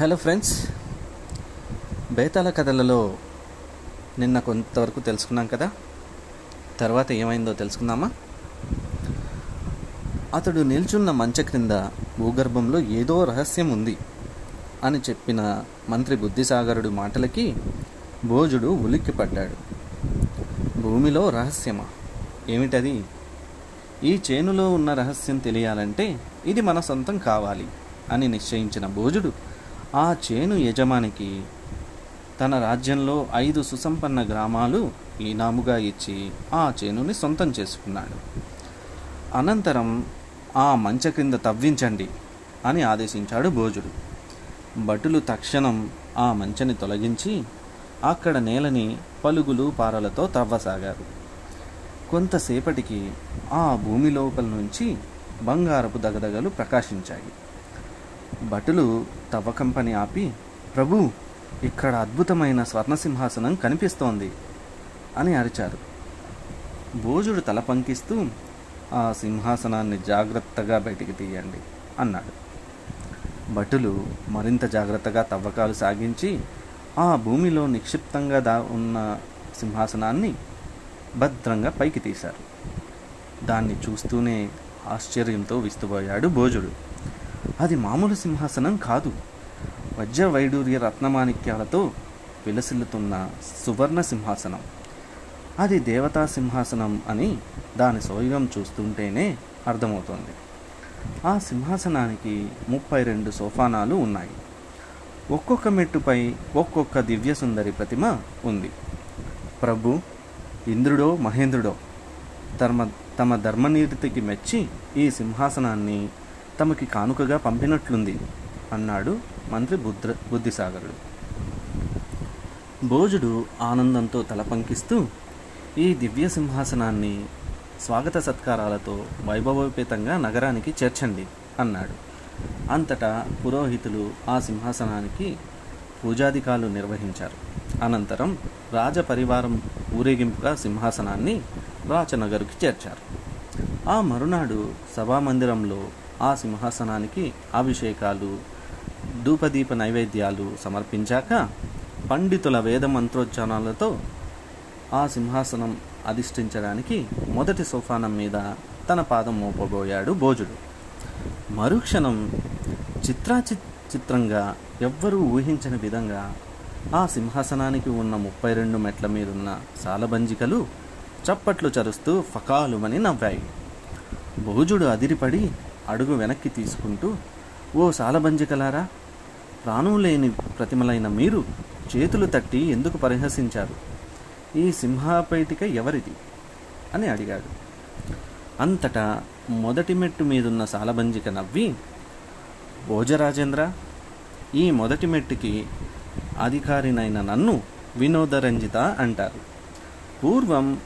Hello friends Betala కథలలో నిన్న కొంతవరకు తెలుసుకున్నాం కదా? తర్వాత ఏమైందో తెలుసుకుందామా? అతడు నిల్చున్న మంచ క్రింద భూగర్భంలో ఏదో రహస్యం ఉంది అని చెప్పిన మంత్రి బుద్ధిసాగరుడి మాటలకి భోజుడు ఉలిక్కిపడ్డాడు. భూమిలో రహస్యమా? ఏమిటది? ఈ చేనులో ఉన్న రహస్యం తెలియాలంటే ఇది మన సొంతం కావాలి అని నిశ్చయించిన భోజుడు ఆ చేను యజమానికి తన రాజ్యంలో ఐదు సుసంపన్న గ్రామాలు ఈనాముగా ఇచ్చి ఆ చేనుని సొంతం చేసుకున్నాడు. అనంతరం ఆ మంచ క్రింద తవ్వించండి అని ఆదేశించాడు భోజుడు. భటులు తక్షణం ఆ మంచని తొలగించి అక్కడ నేలని పలుగులు పారలతో తవ్వసాగారు. కొంతసేపటికి ఆ భూమి లోపల నుంచి బంగారపు దగదగలు ప్రకాశించాయి. భటులు తవ్వకం పని ఆపి ప్రభు ఇక్కడ అద్భుతమైన స్వర్ణసింహాసనం కనిపిస్తోంది అని అరిచారు. భోజుడు తల పంకిస్తూ ఆ సింహాసనాన్ని జాగ్రత్తగా బయటికి తీయండి అన్నాడు. భటులు మరింత జాగ్రత్తగా తవ్వకాలు సాగించి ఆ భూమిలో నిక్షిప్తంగా దా ఉన్న సింహాసనాన్ని భద్రంగా పైకి తీశారు. దాన్ని చూస్తూనే ఆశ్చర్యంతో విస్తుపోయాడు భోజుడు. అది మామూలు సింహాసనం కాదు. వజ్ర వైడూర్య రత్నమాణిక్యాలతో విలసిల్లుతున్న సువర్ణ సింహాసనం. అది దేవతా సింహాసనం అని దాని సోయగం చూస్తుంటేనే అర్థమవుతోంది. ఆ సింహాసనానికి ముప్పై రెండు సోఫానాలు ఉన్నాయి. ఒక్కొక్క మెట్టుపై ఒక్కొక్క దివ్య సుందరి ప్రతిమ ఉంది. ప్రభు ఇంద్రుడో మహేంద్రుడో ధర్మ తమ ధర్మనీతికి మెచ్చి ఈ సింహాసనాన్ని తమకి కానుకగా పంపినట్లుంది అన్నాడు మంత్రి బుద్ర బుద్ధిసాగరుడు. భోజుడు ఆనందంతో తల పంకిస్తూ ఈ దివ్య సింహాసనాన్ని స్వాగత సత్కారాలతో వైభవోపేతంగా నగరానికి చేర్చండి అన్నాడు. అంతటా పురోహితులు ఆ సింహాసనానికి పూజాధికాలు నిర్వహించారు. అనంతరం రాజపరివారం ఊరేగింపుగా సింహాసనాన్ని రాచనగరుకి చేర్చారు. ఆ మరునాడు సభామందిరంలో ఆ సింహాసనానికి అభిషేకాలు ధూపదీప నైవేద్యాలు సమర్పించాక పండితుల వేద మంత్రోచ్చారణలతో ఆ సింహాసనం అధిష్ఠించడానికి మొదటి సోఫానం మీద తన పాదం మోపబోయాడు భోజుడు. మరుక్షణం చిత్రాచి చిత్రంగా ఎవ్వరూ ఊహించని విధంగా ఆ సింహాసనానికి ఉన్న ముప్పై రెండు మెట్ల మీదున్న సాలబంజికలు చప్పట్లు చరుస్తూ ఫకాలుమని నవ్వాయి. భోజుడు అదిరిపడి అడుగు వెనక్కి తీసుకుంటూ ఓ సాలబంజికలారా ప్రాణం లేని ప్రతిమలైన మీరు చేతులు తట్టి ఎందుకు పరిహసించారు? ఈ సింహాపేటిక ఎవరిది? అని అడిగాడు. అంతటా మొదటి మెట్టు మీదున్న సాలబంజిక నవ్వి భోజరాజేంద్ర ఈ మొదటి మెట్టుకి అధికారినైన నన్ను వినోదరంజిత అంటారు. పూర్వం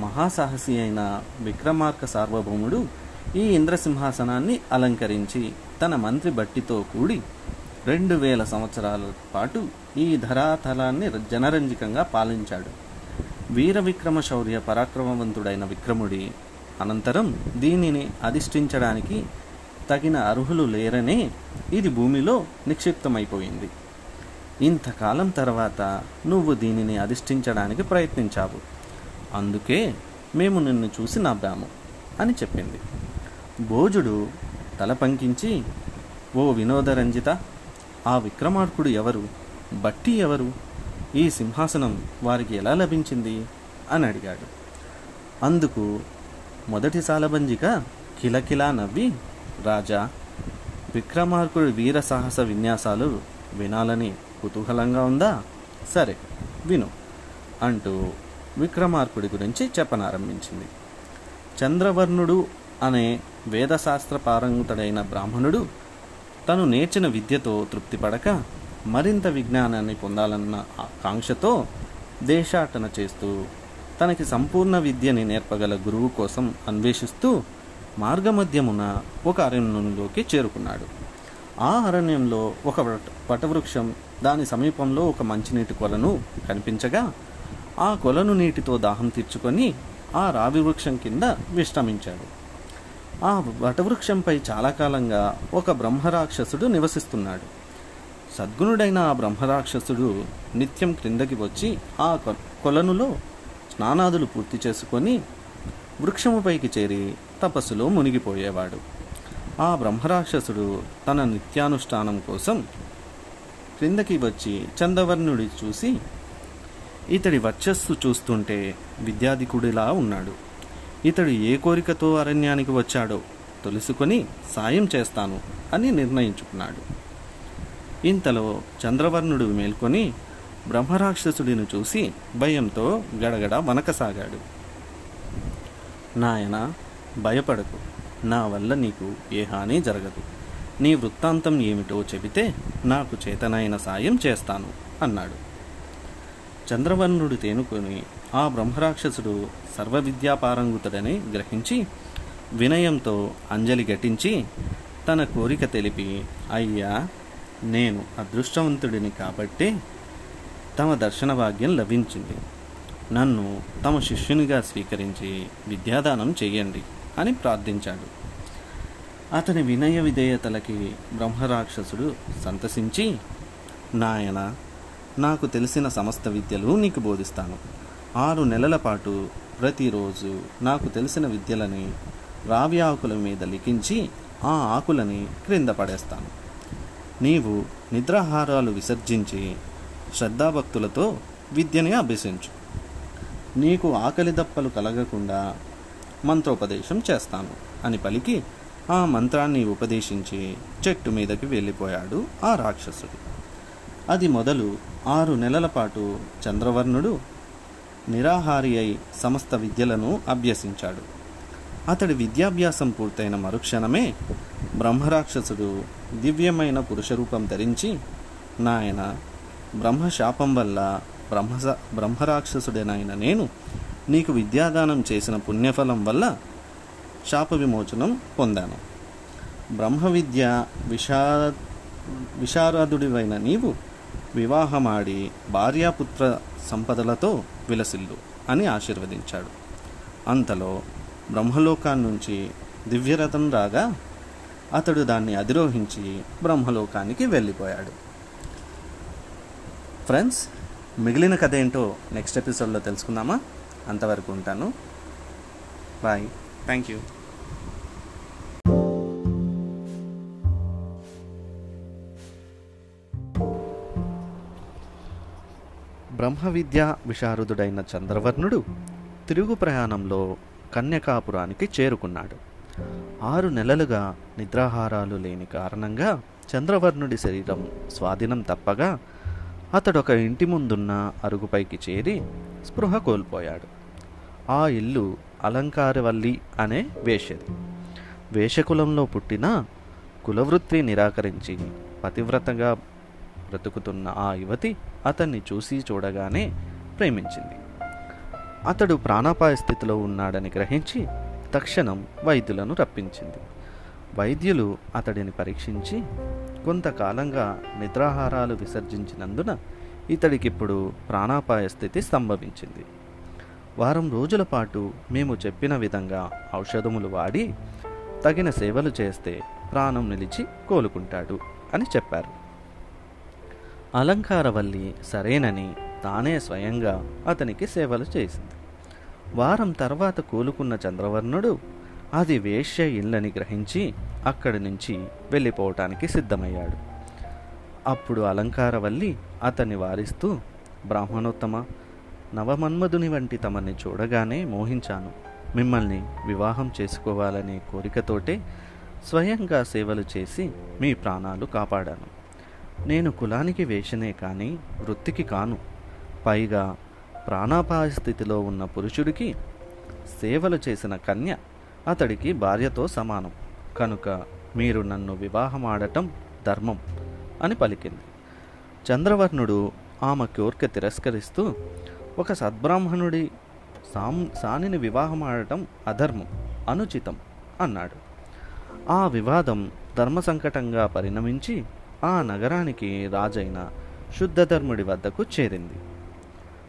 మహాసాహసి అయిన విక్రమార్క సార్వభౌముడు ఈ ఇంద్రసింహాసనాన్ని అలంకరించి తన మంత్రి బట్టితో కూడి రెండు వేల సంవత్సరాల పాటు ఈ ధరాతలాన్ని జనరంజకంగా పాలించాడు. వీర విక్రమ శౌర్య పరాక్రమవంతుడైన విక్రముడి అనంతరం దీనిని అధిష్ఠించడానికి తగిన అర్హులు లేరనే ఇది భూమిలో నిక్షిప్తమైపోయింది. ఇంతకాలం తర్వాత నువ్వు దీనిని అధిష్ఠించడానికి ప్రయత్నించావు. అందుకే మేము నిన్ను చూసి నవ్వాము. అని చెప్పింది. భోజుడు తల పంకించి ఓ వినోదరంజిత ఆ విక్రమార్కుడు ఎవరు? బట్టి ఎవరు? ఈ సింహాసనం వారికి ఎలా లభించింది? అని అడిగాడు. అందుకు మొదటి సాలబంజిక కిలకిలా నవ్వి రాజా విక్రమార్కుడి వీర సాహస విన్యాసాలు వినాలని కుతూహలంగా ఉందా? సరే విను అంటూ విక్రమార్కుడి గురించి చెప్పనారంభించింది. చంద్రవర్ణుడు అనే వేదశాస్త్ర పారంగుతుడైన బ్రాహ్మణుడు తను నేర్చిన విద్యతో తృప్తిపడక మరింత విజ్ఞానాన్ని పొందాలన్న ఆకాంక్షతో దేశాటన చేస్తూ తనకి సంపూర్ణ విద్యని నేర్పగల గురువు కోసం అన్వేషిస్తూ మార్గమధ్యమున ఒక అరణ్యంలోకి చేరుకున్నాడు. ఆ అరణ్యంలో ఒక వటవృక్షం దాని సమీపంలో ఒక మంచినీటి కొలను కనిపించగా ఆ కొలను నీటితో దాహం తీర్చుకొని ఆ రావి వృక్షం కింద విశ్రమించాడు. ఆ వటవృక్షంపై చాలా కాలంగా ఒక బ్రహ్మరాక్షసుడు నివసిస్తున్నాడు. సద్గుణుడైన ఆ బ్రహ్మరాక్షసుడు నిత్యం క్రిందకి వచ్చి ఆ కొ- కొలనులో స్నానాదులు పూర్తి చేసుకొని వృక్షముపైకి చేరి తపస్సులో మునిగిపోయేవాడు. ఆ బ్రహ్మరాక్షసుడు తన నిత్యానుష్ఠానం కోసం క్రిందకి వచ్చి చందవర్ణుడి చూసి ఇతడి వర్చస్సు చూస్తుంటే విద్యాధికుడిలా ఉన్నాడు. ఇతడు ఏ కోరికతో అరణ్యానికి వచ్చాడో తెలుసుకొని సాయం చేస్తాను అని నిర్ణయించుకున్నాడు. ఇంతలో చంద్రవర్ణుడు మేల్కొని బ్రహ్మరాక్షసుడిని చూసి భయంతో గడగడ వనకసాగాడు. నాయన భయపడకు. నా వల్ల నీకు ఏ హాని జరగదు. నీ వృత్తాంతం ఏమిటో చెబితే నాకు చేతనైన సాయం చేస్తాను అన్నాడు. చంద్రవర్ణుడు తేనుకొని ఆ బ్రహ్మరాక్షసుడు సర్వ విద్యాపారంగుతుడని గ్రహించి వినయంతో అంజలి ఘటించి తన కోరిక తెలిపి అయ్యా నేను అదృష్టవంతుడిని కాబట్టి తమ దర్శన భాగ్యం లభించింది. నన్ను తమ శిష్యునిగా స్వీకరించి విద్యాదానం చేయండి అని ప్రార్థించాడు. అతని వినయ విధేయతలకి బ్రహ్మరాక్షసుడు సంతసించి నాయన నాకు తెలిసిన సమస్త విద్యలు నీకు బోధిస్తాను. ఆరు నెలల పాటు ప్రతిరోజు నాకు తెలిసిన విద్యలని రావి ఆకుల మీద లిఖించి ఆ ఆకులని క్రింద పడేస్తాను. నీవు నిద్రాహారాలు విసర్జించి శ్రద్ధాభక్తులతో విద్యని అభ్యసించు. నీకు ఆకలి దప్పలు కలగకుండా మంత్రోపదేశం చేస్తాను అని పలికి ఆ మంత్రాన్ని ఉపదేశించి చెట్టు మీదకి వెళ్ళిపోయాడు ఆ రాక్షసుడు. అది మొదలు ఆరు నెలల పాటు చంద్రవర్ణుడు నిరాహారి అయి సమస్త విద్యలను అభ్యసించాడు. అతడి విద్యాభ్యాసం పూర్తయిన మరుక్షణమే బ్రహ్మరాక్షసుడు దివ్యమైన పురుషరూపం ధరించి నాయన బ్రహ్మశాపం వల్ల బ్రహ్మ బ్రహ్మరాక్షసుడేనాయన నేను నీకు విద్యాదానం చేసిన పుణ్యఫలం వల్ల శాప విమోచనం పొందాను. బ్రహ్మ విద్య విషా విశారదుడివైన నీవు వివాహమాడి భార్యాపుత్ర సంపదలతో విలసిల్లు అని ఆశీర్వదించాడు. అంతలో బ్రహ్మలోకాన్నించి దివ్యరథం రాగా అతడు దాన్ని అధిరోహించి బ్రహ్మలోకానికి వెళ్ళిపోయాడు. ఫ్రెండ్స్ మిగిలిన కథ ఏంటో నెక్స్ట్ ఎపిసోడ్లో తెలుసుకుందామా? అంతవరకు ఉంటాను. బాయ్. థ్యాంక్ యూ బ్రహ్మ విద్యా విశారదుడైన చంద్రవర్ణుడు తిరుగు ప్రయాణంలో కన్యకాపురానికి చేరుకున్నాడు. ఆరు నెలలుగా నిద్రాహారాలు లేని కారణంగా చంద్రవర్ణుడి శరీరం స్వాధీనం తప్పగా అతడొక ఇంటి ముందున్న అరుగుపైకి చేరి స్పృహ కోల్పోయాడు. ఆ ఇల్లు అలంకారవల్లి అనే వేషది. వేషకులంలో పుట్టిన కులవృత్తి నిరాకరించి పతివ్రతగా బ్రతుకుతున్న ఆ యువతి అతన్ని చూసి చూడగానే ప్రేమించింది. అతడు ప్రాణాపాయ స్థితిలో ఉన్నాడని గ్రహించి తక్షణం వైద్యులను రప్పించింది. వైద్యులు అతడిని పరీక్షించి కొంతకాలంగా నిద్రాహారాలు విసర్జించినందున ఇతడికిప్పుడు ప్రాణాపాయ స్థితి సంభవించింది. వారం రోజుల పాటు మేము చెప్పిన విధంగా ఔషధములు వాడి తగిన సేవలు చేస్తే ప్రాణం నిలిచి కోలుకుంటాడు అని చెప్పారు. అలంకారవల్లి సరేనని తానే స్వయంగా అతనికి సేవలు చేసింది. వారం తర్వాత కూలుకున్న చంద్రవర్ణుడు అది వేశ్య ఇల్లని గ్రహించి అక్కడి నుంచి వెళ్ళిపోవటానికి సిద్ధమయ్యాడు. అప్పుడు అలంకారవల్లి అతన్ని వారిస్తూ బ్రాహ్మణోత్తమ నవమన్మధుని వంటి తమని చూడగానే మోహించాను. మిమ్మల్ని వివాహం చేసుకోవాలనే కోరికతోటే స్వయంగా సేవలు చేసి మీ ప్రాణాలు కాపాడాను. నేను కులానికి వేషనే కానీ వృత్తికి కాను. పైగా ప్రాణాపాయ స్థితిలో ఉన్న పురుషుడికి సేవలు చేసిన కన్య అతడికి భార్యతో సమానం. కనుక మీరు నన్ను వివాహమాడటం ధర్మం అని పలికింది. చంద్రవర్ణుడు ఆమె కోరిక తిరస్కరిస్తూ ఒక సద్బ్రాహ్మణుడి సాం సానిని వివాహమాడటం అధర్మం అనుచితం అన్నాడు. ఆ వివాదం ధర్మ సంకటంగా పరిణమించి ఆ నగరానికి రాజైన శుద్ధధర్ముడి వద్దకు చేరింది.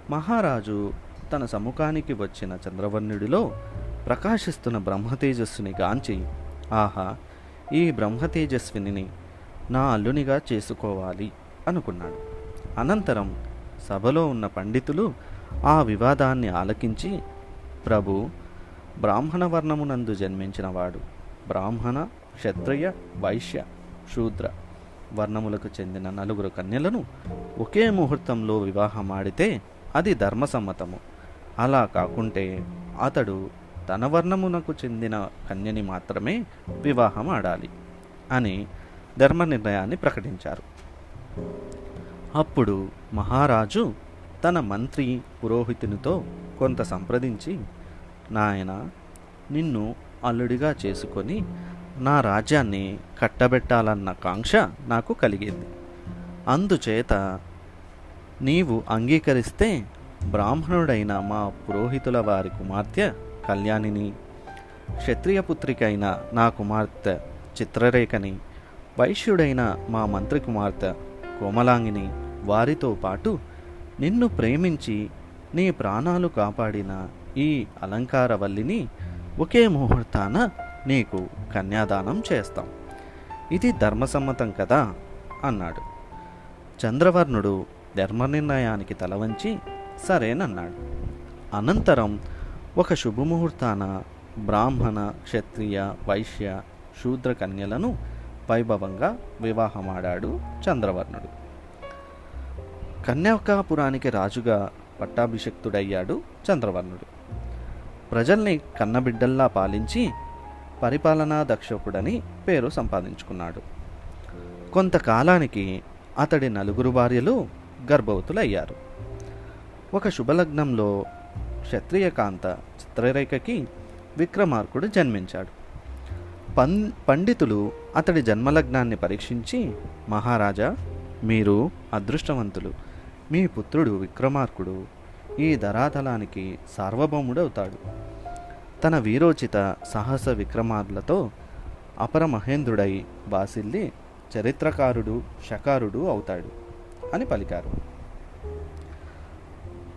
మహారాజు తన సముఖానికి వచ్చిన చంద్రవర్ణుడిలో ప్రకాశిస్తున్న బ్రహ్మతేజస్సుని గాంచి ఆహా ఈ బ్రహ్మతేజస్విని నా అల్లునిగా చేసుకోవాలి అనుకున్నాడు. అనంతరం సభలో ఉన్న పండితులు ఆ వివాదాన్ని ఆలకించి ప్రభు బ్రాహ్మణ వర్ణమునందు జన్మించినవాడు బ్రాహ్మణ క్షత్రియ వైశ్య శూద్ర వర్ణములకు చెందిన నలుగురు కన్యలను ఒకే ముహూర్తంలో వివాహమాడితే అది ధర్మసమ్మతము. అలా కాకుంటే అతడు తన వర్ణమునకు చెందిన కన్యని మాత్రమే వివాహం ఆడాలి అని ధర్మ నిర్ణయాన్ని ప్రకటించారు. అప్పుడు మహారాజు తన మంత్రి పురోహితునితో కొంత సంప్రదించి నాయన నిన్ను అల్లుడిగా చేసుకొని నా రాజ్యాన్ని కట్టబెట్టాలన్న కాంక్ష నాకు కలిగింది. అందుచేత నీవు అంగీకరిస్తే బ్రాహ్మణుడైన మా పురోహితుల వారి కుమార్తె కళ్యాణిని క్షత్రియపుత్రికైన నా కుమార్తె చిత్రరేఖని వైశ్యుడైన మా మంత్రి కుమార్తె కోమలాంగిని వారితో పాటు నిన్ను ప్రేమించి నీ ప్రాణాలు కాపాడిన ఈ అలంకారవల్లిని ఒకే ముహూర్తాన నీకు కన్యాదానం చేస్తాం. ఇది ధర్మసమ్మతం కదా? అన్నాడు. చంద్రవర్ణుడు ధర్మ నిర్ణయానికి సరేనన్నాడు. అనంతరం ఒక శుభముహూర్తాన బ్రాహ్మణ క్షత్రియ వైశ్య శూద్ర కన్యలను వైభవంగా వివాహమాడాడు చంద్రవర్ణుడు. కన్యాకాపురానికి రాజుగా పట్టాభిషక్తుడయ్యాడు చంద్రవర్ణుడు. ప్రజల్ని కన్నబిడ్డల్లా పాలించి పరిపాలనా దక్షకుడని పేరు సంపాదించుకున్నాడు. కొంతకాలానికి అతడి నలుగురు భార్యలు గర్భవతులయ్యారు. ఒక శుభలగ్నంలో క్షత్రియకాంత చిత్రరేఖకి విక్రమార్కుడు జన్మించాడు. పం పండితులు అతడి జన్మలగ్నాన్ని పరీక్షించి మహారాజా మీరు అదృష్టవంతులు. మీ పుత్రుడు విక్రమార్కుడు ఈ ధరాతలానికి సార్వభౌముడవుతాడు. తన వీరోచిత సాహస విక్రమార్లతో అపరమహేంద్రుడై బాసిల్లి చరిత్రకారుడు శకారుడు అవుతాడు అని పలికారు.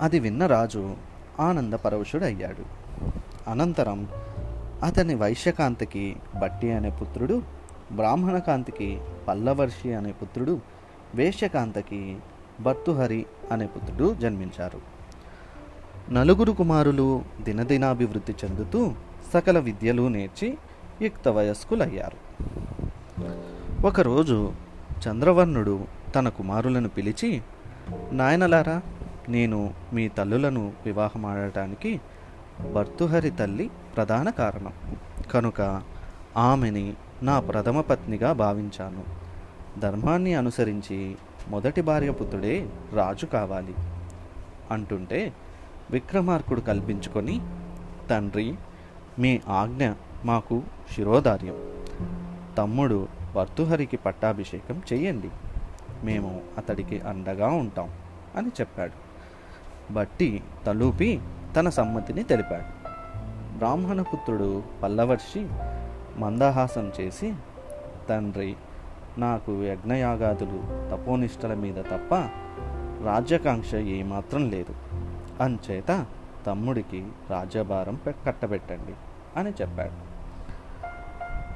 అది విన్న రాజు ఆనందపరవశుడయ్యాడు అనంతరం అతని వైశ్యకాంతికి బట్టి అనే పుత్రుడు బ్రాహ్మణకాంతికి పల్లవర్షి అనే పుత్రుడు వేశ్యకాంతకి భర్తుహరి అనే పుత్రుడు జన్మించారు. నలుగురు కుమారులు దినదినాభివృద్ధి చెందుతూ సకల విద్యలు నేర్చి యుక్త వయస్కులయ్యారు ఒకరోజు చంద్రవర్ణుడు తన కుమారులను పిలిచి నాయనలారా నేను మీ తల్లులను వివాహమాడటానికి భర్తుహరి తల్లి ప్రధాన కారణం. కనుక ఆమెని నా ప్రథమ పత్నిగా భావించాను. ధర్మాన్ని అనుసరించి మొదటి భార్య పుత్రుడే రాజు కావాలి అంటుంటే విక్రమార్కుడు కల్పించుకొని తండ్రి మీ ఆజ్ఞ మాకు శిరోధార్యం. తమ్ముడు భర్తుహరికి పట్టాభిషేకం చేయండి మేము అతడికి అండగా ఉంటాం అని చెప్పాడు. బట్టి తలూపి తన సమ్మతిని తెలిపాడు. బ్రాహ్మణపుత్రుడు పల్లవర్షి మందహాసం చేసి తండ్రి నాకు యజ్ఞయాగాదులు తపోనిష్టల మీద తప్ప రాజ్యాకాంక్ష ఏమాత్రం లేదు. అంచేత తమ్ముడికి రాజ్యభారం పె- కట్టబెట్టండి అని చెప్పాడు.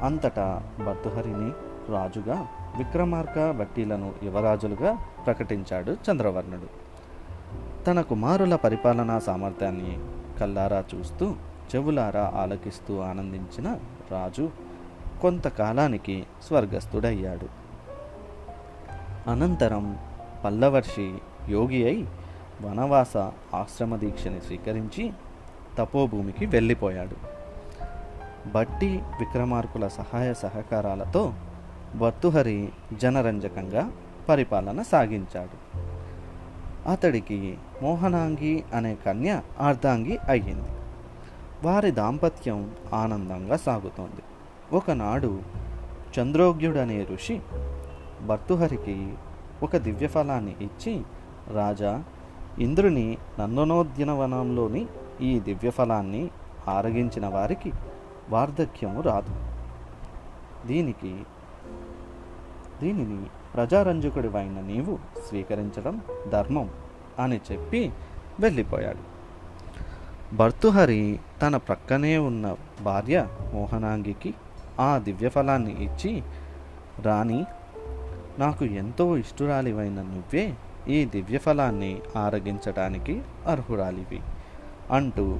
అంతటా భర్తుహరిని రాజుగా విక్రమార్క భట్టీలను యువరాజులుగా ప్రకటించాడు చంద్రవర్ణుడు. తన కుమారుల పరిపాలనా సామర్థ్యాన్ని కల్లారా చూస్తూ చెవులారా ఆలకిస్తూ ఆనందించిన రాజు కొంతకాలానికి స్వర్గస్థుడయ్యాడు. అనంతరం పల్లవర్షి యోగి అయి వనవాస ఆశ్రమ దీక్షని స్వీకరించి తపోభూమికి వెళ్ళిపోయాడు. బట్టి విక్రమార్కుల సహాయ సహకారాలతో భర్తుహరి జనరంజకంగా పరిపాలన సాగించాడు. అతడికి మోహనాంగి అనే కన్య అర్ధాంగి అయ్యింది. వారి దాంపత్యం ఆనందంగా సాగుతోంది. ఒకనాడు చంద్రోగ్యుడనే ఋషి భర్తుహరికి ఒక దివ్యఫలాన్ని ఇచ్చి రాజా ఇంద్రుని నందనోద్యనవనంలోని ఈ దివ్యఫలాన్ని ఆరగించిన వారికి వార్ధక్యము రాదు. దీనికి దీనిని ప్రజారంజకుడివైన నీవు స్వీకరించడం ధర్మం అని చెప్పి వెళ్ళిపోయాడు. భర్తుహరి తన ప్రక్కనే ఉన్న భార్య మోహనాంగికి ఆ దివ్యఫలాన్ని ఇచ్చి రాణి నాకు ఎంతో ఇష్టురాలివైన నువ్వే ఈ దివ్యఫలాన్ని ఆరగించటానికి అర్హురాలివి. అంటూ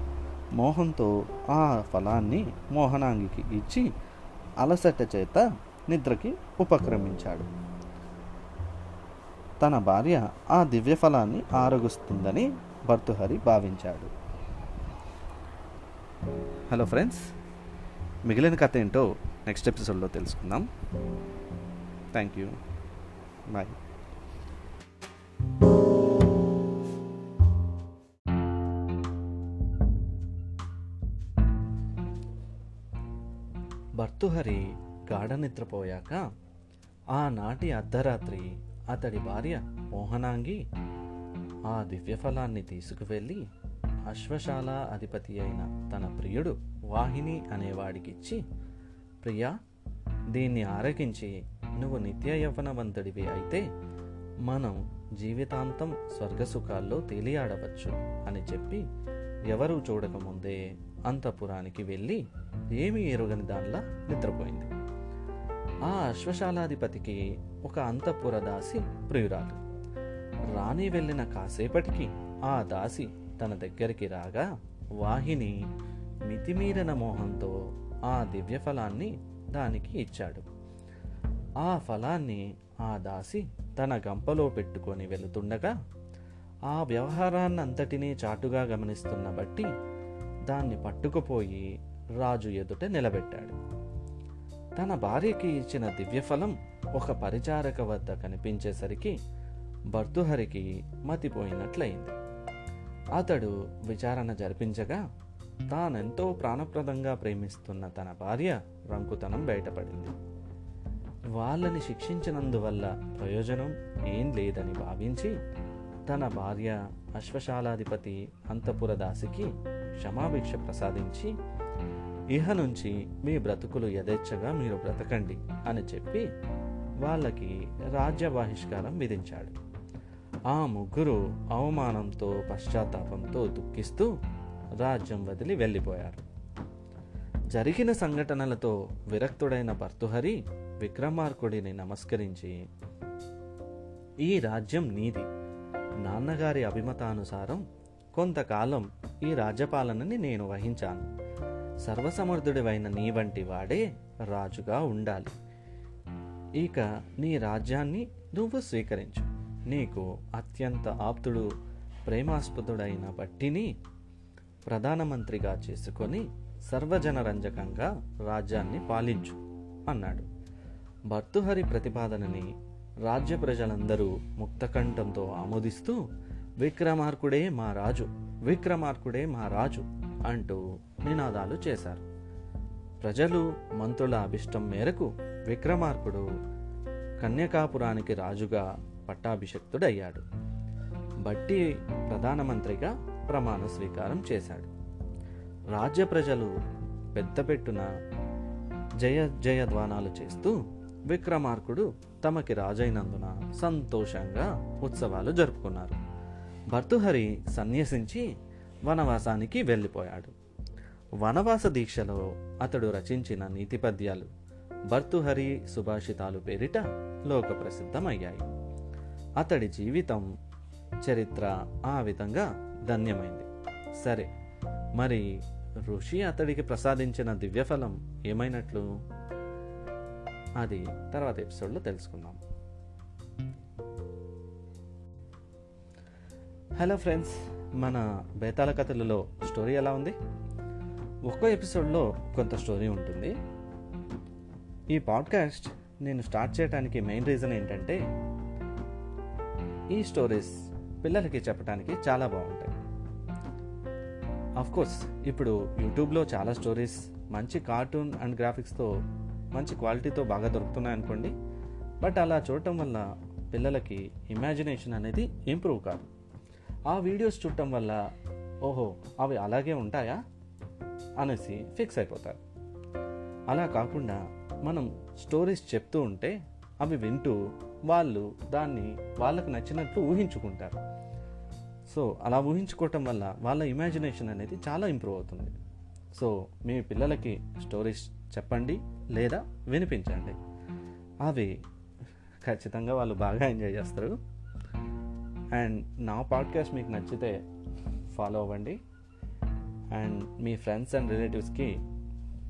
మోహంతో ఆ ఫలాన్ని మోహనాంగికి ఇచ్చి అలసట చేత నిద్రకి ఉపక్రమించాడు. తన భార్య ఆ దివ్యఫలాన్ని ఆరగుస్తుందని ఆరగిస్తుందని భర్తృహరి భావించాడు. హలో ఫ్రెండ్స్ మిగిలిన కథ ఏంటో నెక్స్ట్ ఎపిసోడ్లో తెలుసుకుందాం. Thank you. బాయ్. భర్తుహరి గాఢ నిద్రపోయాక ఆనాటి అర్ధరాత్రి అతడి భార్య మోహనాంగి ఆ దివ్యఫలాన్ని తీసుకువెళ్ళి అశ్వశాల అధిపతి అయిన తన ప్రియుడు వాహిని అనేవాడికిచ్చి ప్రియా దీన్ని ఆరగించి నువ్వు నిత్య యవ్వనవంతుడివి అయితే మనం జీవితాంతం స్వర్గసుఖాల్లో తేలియాడవచ్చు అని చెప్పి ఎవరూ చూడకముందే అంతఃపురానికి వెళ్ళి ఏమీ ఎరుగని దానిలా నిద్రపోయింది. ఆ అశ్వశాలాధిపతికి ఒక అంతఃపుర దాసి ప్రియురాలు. రాణి వెళ్ళిన కాసేపటికి ఆ దాసి తన దగ్గరికి రాగా వాహిని మితిమీరిన మోహంతో ఆ దివ్య ఫలాన్ని దానికి ఇచ్చాడు. ఆ ఫలాన్ని ఆ దాసి తన గంపలో పెట్టుకొని వెళుతుండగా ఆ వ్యవహారాన్నంతటినీ చాటుగా గమనిస్తున్న బట్టి దాన్ని పట్టుకుపోయి రాజు ఎదుట నిలబెట్టాడు. తన భార్యకి ఇచ్చిన దివ్యఫలం ఒక పరిచారక వద్ద కనిపించేసరికి భర్తుహరికి మతిపోయినట్లయింది. అతడు విచారణ జరిపించగా తానెంతో ప్రాణప్రదంగా ప్రేమిస్తున్న తన భార్య రంకుతనం బయటపడింది. వాళ్ళని శిక్షించినందువల్ల ప్రయోజనం ఏం లేదని భావించి తన భార్య అశ్వశాలాధిపతి అంతపుర దాసికి క్షమాభిక్ష ప్రసాదించి ఇహ నుంచి మీ బ్రతుకులు యథేచ్ఛగా మీరు బ్రతకండి అని చెప్పి వాళ్ళకి రాజ్య బహిష్కారం విధించాడు. ఆ ముగ్గురు అవమానంతో పశ్చాత్తాపంతో దుఃఖిస్తూ రాజ్యం వదిలి వెళ్ళిపోయారు. జరిగిన సంఘటనలతో విరక్తుడైన భర్తుహరి విక్రమార్కుడిని నమస్కరించి ఈ రాజ్యం నీది. నాన్నగారి అభిమతానుసారం కొంతకాలం ఈ రాజ్యపాలనని నేను వహించాను. సర్వసమర్థుడివైన నీ వంటి వాడే రాజుగా ఉండాలి. ఇక నీ రాజ్యాన్ని నువ్వు స్వీకరించు. నీకు అత్యంత ఆప్తుడు ప్రేమాస్పదుడైన బట్టిని ప్రధానమంత్రిగా చేసుకొని సర్వజనరంజకంగా రాజ్యాన్ని పాలించు అన్నాడు. భర్తుహరి ప్రతిపాదనని రాజ్య ప్రజలందరూ ముక్తకంఠంతో ఆమోదిస్తూ విక్రమార్కుడే మా రాజు విక్రమార్కుడే మా రాజు అంటూ నినాదాలు చేశారు. ప్రజలు మంత్రుల అభిష్టం మేరకు విక్రమార్కుడు కన్యకాపురానికి రాజుగా పట్టాభిషక్తుడయ్యాడు. బట్టి ప్రధానమంత్రిగా ప్రమాణ స్వీకారం చేశాడు. రాజ్య ప్రజలు పెద్ద పెట్టున జయ ధ్వానాలు చేస్తూ విక్రమార్కుడు తమకి రాజైనందున సంతోషంగా ఉత్సవాలు జరుపుకున్నారు. భర్తుహరి సన్యసించి వనవాసానికి వెళ్ళిపోయాడు. వనవాస దీక్షలో అతడు రచించిన నీతిపద్యాలు భర్తుహరి సుభాషితాలు పేరిట లోక ప్రసిద్ధమయ్యాయి అతడి జీవితం చరిత్ర ఆ విధంగా ధన్యమైంది. సరే మరి ఋషి అతడికి ప్రసాదించిన దివ్యఫలం ఏమైనట్లు? అది తర్వాత ఎపిసోడ్లో తెలుసుకుందాం. హలో ఫ్రెండ్స్ మన బేతాల కథలలో స్టోరీ ఎలా ఉంది? ఒక్కో ఎపిసోడ్లో కొంత స్టోరీ ఉంటుంది. ఈ పాడ్కాస్ట్ నేను స్టార్ట్ చేయడానికి మెయిన్ రీజన్ ఏంటంటే ఈ స్టోరీస్ పిల్లలకి చెప్పడానికి చాలా బాగుంటాయి. కోర్స్ ఇప్పుడు యూట్యూబ్లో చాలా స్టోరీస్ మంచి కార్టూన్ అండ్ గ్రాఫిక్స్తో మంచి క్వాలిటీతో బాగా దొరుకుతున్నాయి అనుకోండి. బట్ అలా చూడటం వల్ల పిల్లలకి ఇమాజినేషన్ అనేది ఇంప్రూవ్ కాదు. ఆ వీడియోస్ చూడటం వల్ల ఓహో అవి అలాగే ఉంటాయా అనేసి ఫిక్స్ అయిపోతారు. అలా కాకుండా మనం స్టోరీస్ చెప్తూ ఉంటే అవి వింటూ వాళ్ళు దాన్ని వాళ్ళకు నచ్చినట్లు ఊహించుకుంటారు. సో అలా ఊహించుకోవటం వల్ల వాళ్ళ ఇమాజినేషన్ అనేది చాలా ఇంప్రూవ్ అవుతుంది. సో మీ పిల్లలకి స్టోరీస్ చెప్పండి లేదా వినిపించండి. అవి ఖచ్చితంగా వాళ్ళు బాగా ఎంజాయ్ చేస్తారు. అండ్ నా పాడ్కాస్ట్ మీకు నచ్చితే ఫాలో అవ్వండి. అండ్ మీ ఫ్రెండ్స్ అండ్ రిలేటివ్స్కి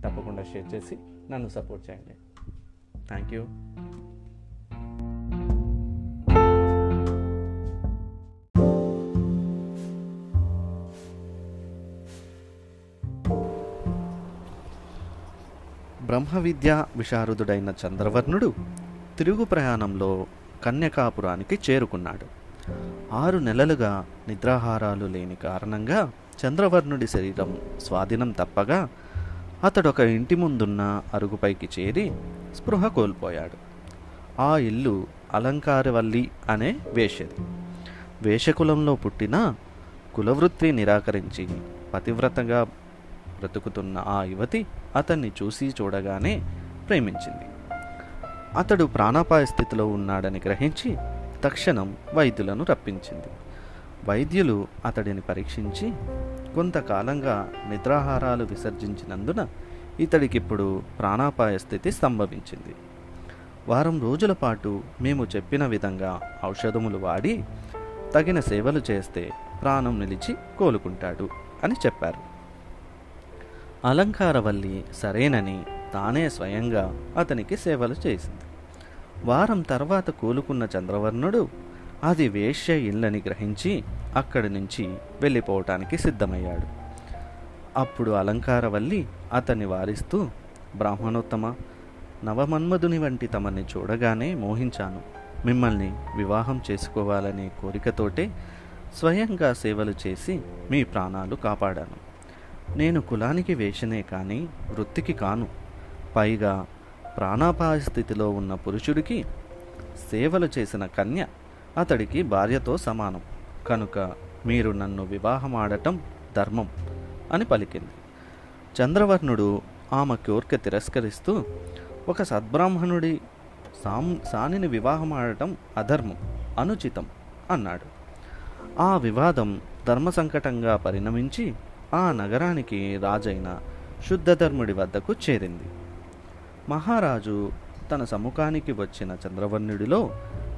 తప్పకుండా షేర్ చేసి నన్ను సపోర్ట్ చేయండి. థ్యాంక్ యూ బ్రహ్మ విద్య విశారదుడైన చంద్రవర్ణుడు తిరుగు ప్రయాణంలో కన్యకాపురానికి చేరుకున్నాడు. ఆరు నెలలుగా నిద్రాహారాలు లేని కారణంగా చంద్రవర్ణుడి శరీరం స్వాధీనం తప్పగా అతడు ఒక ఇంటి ముందున్న అరుగుపైకి చేరి స్పృహ కోల్పోయాడు. ఆ ఇల్లు అలంకారవల్లి అనే వేషది. వేషకులంలో పుట్టిన కులవృత్తి నిరాకరించి పతివ్రతగా బ్రతుకుతున్న ఆ యువతి అతన్ని చూసి చూడగానే ప్రేమించింది. అతడు ప్రాణాపాయ స్థితిలో ఉన్నాడని గ్రహించి తక్షణం వైద్యులను రప్పించింది. వైద్యులు అతడిని పరీక్షించి కొంతకాలంగా నిద్రాహారాలు విసర్జించినందున ఇతడికిప్పుడు ప్రాణాపాయ స్థితి సంభవించింది. వారం రోజుల పాటు మేము చెప్పిన విధంగా ఔషధములు వాడి తగిన సేవలు చేస్తే ప్రాణం నిలిచి కోలుకుంటాడు అని చెప్పారు. అలంకారవల్లి సరేనని తానే స్వయంగా అతనికి సేవలు చేసింది. వారం తర్వాత కోలుకున్న చంద్రవర్ణుడు అది వేశ్య ఇల్లని గ్రహించి అక్కడి నుంచి వెళ్ళిపోవటానికి సిద్ధమయ్యాడు. అప్పుడు అలంకారవల్లి అతన్ని వారిస్తూ బ్రాహ్మణోత్తమ నవమన్మధుని వంటి తమని చూడగానే మోహించాను. మిమ్మల్ని వివాహం చేసుకోవాలనే కోరికతోటే స్వయంగా సేవలు చేసి మీ ప్రాణాలు కాపాడాను. నేను కులానికి వేషనే కానీ వృత్తికి కాను. పైగా ప్రాణాపాయ స్థితిలో ఉన్న పురుషుడికి సేవలు చేసిన కన్య అతడికి భార్యతో సమానం. కనుక మీరు నన్ను వివాహమాడటం ధర్మం అని పలికింది. చంద్రవర్ణుడు ఆమె కోరిక తిరస్కరిస్తూ ఒక సద్బ్రాహ్మణుడి సాం సానిని వివాహమాడటం అధర్మం అనుచితం అన్నాడు. ఆ వివాదం ధర్మ సంకటంగా పరిణమించి ఆ నగరానికి రాజైన శుద్ధధర్ముడి వద్దకు చేరింది. మహారాజు తన సముఖానికి వచ్చిన చంద్రవర్ణుడిలో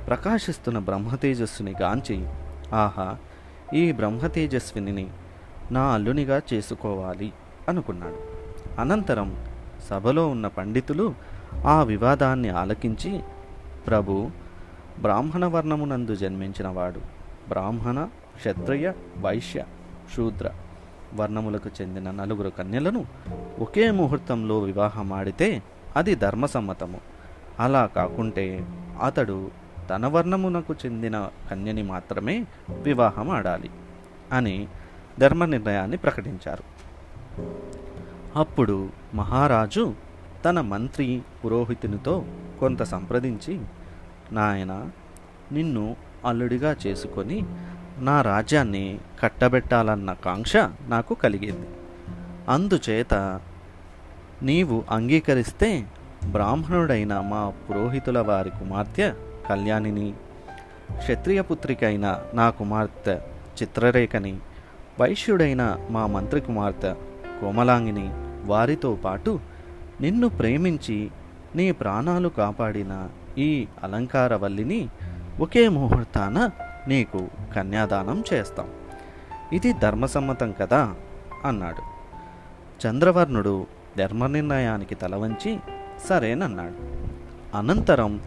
ప్రకాశిస్తున్న బ్రహ్మతేజస్సుని గాంచి ఆహా ఈ బ్రహ్మతేజస్విని నా అల్లునిగా చేసుకోవాలి అనుకున్నాడు. అనంతరం సభలో ఉన్న పండితులు ఆ వివాదాన్ని ఆలకించి ప్రభు బ్రాహ్మణ వర్ణమునందు జన్మించినవాడు బ్రాహ్మణ క్షత్రియ వైశ్య శూద్ర వర్ణములకు చెందిన నలుగురు కన్యలను ఒకే ముహూర్తంలో వివాహమాడితే అది ధర్మసమ్మతము. అలా కాకుంటే అతడు తన వర్ణమునకు చెందిన కన్యని మాత్రమే వివాహం ఆడాలి అని ధర్మ నిర్ణయాన్ని ప్రకటించారు. అప్పుడు మహారాజు తన మంత్రి పురోహితునితో కొంత సంప్రదించి నాయన నిన్ను అల్లుడిగా చేసుకొని నా రాజ్యాన్ని కట్టబెట్టాలన్న కాంక్ష నాకు కలిగింది. అందుచేత నీవు అంగీకరిస్తే బ్రాహ్మణుడైన మా పురోహితుల వారి కుమార్తె కళ్యాణిని క్షత్రియపుత్రికైన నా కుమార్తె చిత్రరేఖని వైశ్యుడైన మా మంత్రి కుమార్తె కోమలాంగిని వారితో పాటు నిన్ను ప్రేమించి నీ ప్రాణాలు కాపాడిన ఈ అలంకారవల్లిని ఒకే ముహూర్తాన నీకు కన్యాదానం చేస్తాం. ఇది ధర్మసమ్మతం కదా? అన్నాడు. చంద్రవర్ణుడు ధర్మ నిర్ణయానికి తలవంచి సరేనన్నాడు. అనంతరం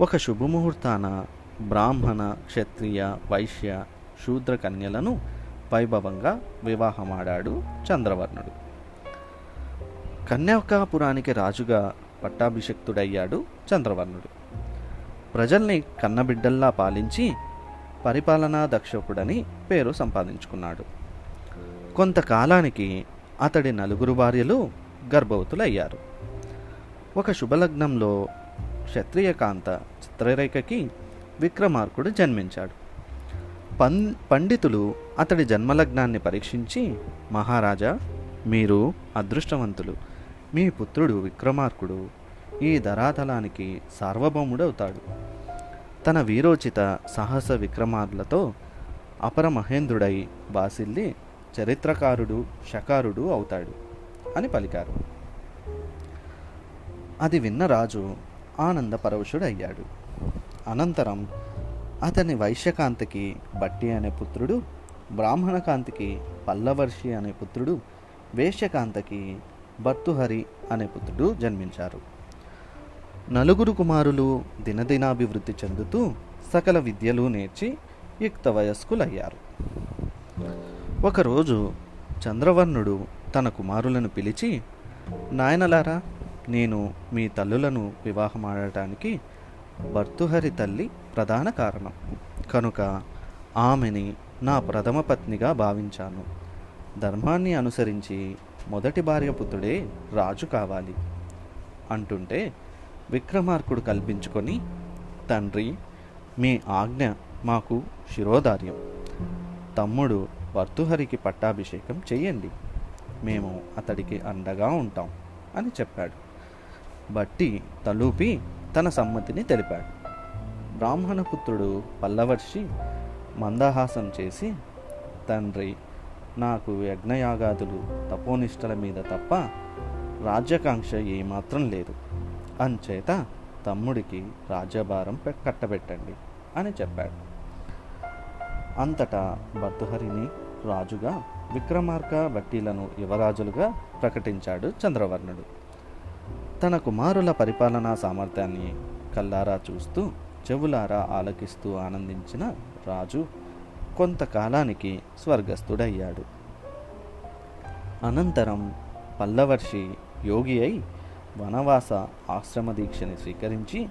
ఒక శుభముహూర్తాన బ్రాహ్మణ క్షత్రియ వైశ్య శూద్ర కన్యలను వైభవంగా వివాహమాడాడు చంద్రవర్ణుడు. కన్యాకాపురానికి రాజుగా పట్టాభిషక్తుడయ్యాడు చంద్రవర్ణుడు. ప్రజల్ని కన్నబిడ్డల్లా పాలించి పరిపాలనా దక్షకుడని పేరు సంపాదించుకున్నాడు. కొంతకాలానికి అతడి నలుగురు భార్యలు గర్భవతులయ్యారు. ఒక శుభలగ్నంలో క్షత్రియకాంత చిత్రరేఖకి విక్రమార్కుడు జన్మించాడు. పం పండితులు అతడి జన్మలగ్నాన్ని పరీక్షించి మహారాజా మీరు అదృష్టవంతులు. మీ పుత్రుడు విక్రమార్కుడు ఈ ధరాతలానికి సార్వభౌముడవుతాడు. తన వీరోచిత సాహస విక్రమార్లతో అపర మహేంద్రుడై బాసిల్లి చరిత్రకారుడు శకారుడు అవుతాడు అని పలికారు. అది విన్న రాజు ఆనంద పరవశుడయ్యాడు. అనంతరం అతని వైశ్యకాంతికి బట్టి అనే పుత్రుడు బ్రాహ్మణకాంతికి పల్లవర్షి అనే పుత్రుడు వేశ్యకాంతకి భర్తుహరి అనే పుత్రుడు జన్మించారు. నలుగురు కుమారులు దినదినాభివృద్ధి చెందుతూ సకల విద్యలు నేర్చి యుక్త వయస్కులయ్యారు ఒకరోజు చంద్రవర్ణుడు తన కుమారులను పిలిచి నాయనలారా నేను మీ తల్లులను వివాహమాడటానికి భర్తుహరి తల్లి ప్రధాన కారణం. కనుక ఆమెని నా ప్రథమ పత్నిగా భావించాను. ధర్మాన్ని అనుసరించి మొదటి భార్య పుత్రుడే రాజు కావాలి అంటుంటే విక్రమార్కుడు కల్పించుకొని తండ్రి మీ ఆజ్ఞ మాకు శిరోధార్యం. తమ్ముడు భర్తుహరికి పట్టాభిషేకం చేయండి మేము అతడికి అండగా ఉంటాం అని చెప్పాడు. బట్టి తలూపి తన సమ్మతిని తెలిపాడు. బ్రాహ్మణపుత్రుడు పల్లవర్షి మందహాసం చేసి తండ్రి నాకు యజ్ఞయాగాదులు తపోనిష్టల మీద తప్ప రాజ్యాకాంక్ష ఏమాత్రం లేదు. అంచేత తమ్ముడికి రాజ్యభారం పె- కట్టబెట్టండి అని చెప్పాడు. అంతటా భర్తహరిని రాజుగా విక్రమార్క భట్టీలను యువరాజులుగా ప్రకటించాడు చంద్రవర్ణుడు. తన కుమారుల పరిపాలనా సామర్థ్యాన్ని కల్లారా చూస్తూ చెవులారా ఆలకిస్తూ ఆనందించిన రాజు కొంతకాలానికి స్వర్గస్థుడయ్యాడు. అనంతరం పల్లవర్షి యోగి అయి వనవాస ఆశ్రమ దీక్షని స్వీకరించి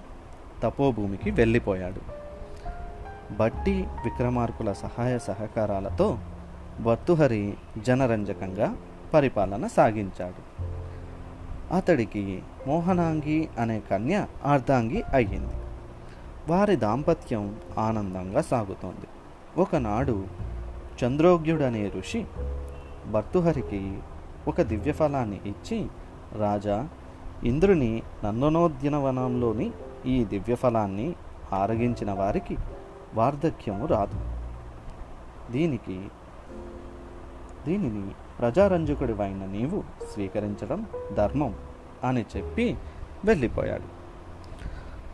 తపోభూమికి వెళ్ళిపోయాడు. బట్టి విక్రమార్కుల సహాయ సహకారాలతో భర్తుహరి జనరంజకంగా పరిపాలన సాగించాడు. అతడికి మోహనాంగి అనే కన్య అర్ధాంగి అయ్యింది. వారి దాంపత్యం ఆనందంగా సాగుతోంది. ఒకనాడు చంద్రోగ్యుడనే ఋషి భర్తుహరికి ఒక దివ్యఫలాన్ని ఇచ్చి రాజా ఇంద్రుని నందనోద్యనవనంలోని ఈ దివ్యఫలాన్ని ఆరగించిన వారికి వార్ధక్యము రాదు. దీనికి దీనిని ప్రజారంజకుడివైన నీవు స్వీకరించడం ధర్మం అని చెప్పి వెళ్ళిపోయాడు.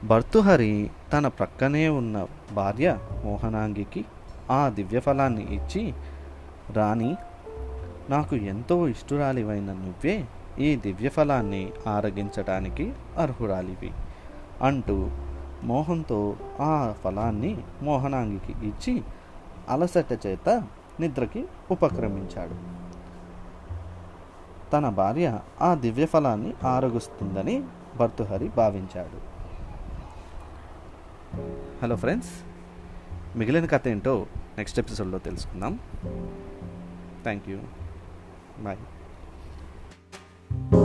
భర్తుహరి తన ప్రక్కనే ఉన్న భార్య మోహనాంగికి ఆ దివ్యఫలాన్ని ఇచ్చి రాణి నాకు ఎంతో ఇష్టురాలివైన నువ్వే ఈ దివ్యఫలాన్ని ఆరగించటానికి అర్హురాలివి. అంటూ మోహంతో ఆ ఫలాన్ని మోహనాంగికి ఇచ్చి అలసట చేత నిద్రకి ఉపక్రమించాడు. తన భార్య ఆ దివ్యఫలాన్ని ఆరగిస్తుందని భర్తుహరి భావించాడు. హలో ఫ్రెండ్స్ మిగిలిన కథ ఏంటో నెక్స్ట్ ఎపిసోడ్లో తెలుసుకుందాం. Thank you. Bye. Thank you.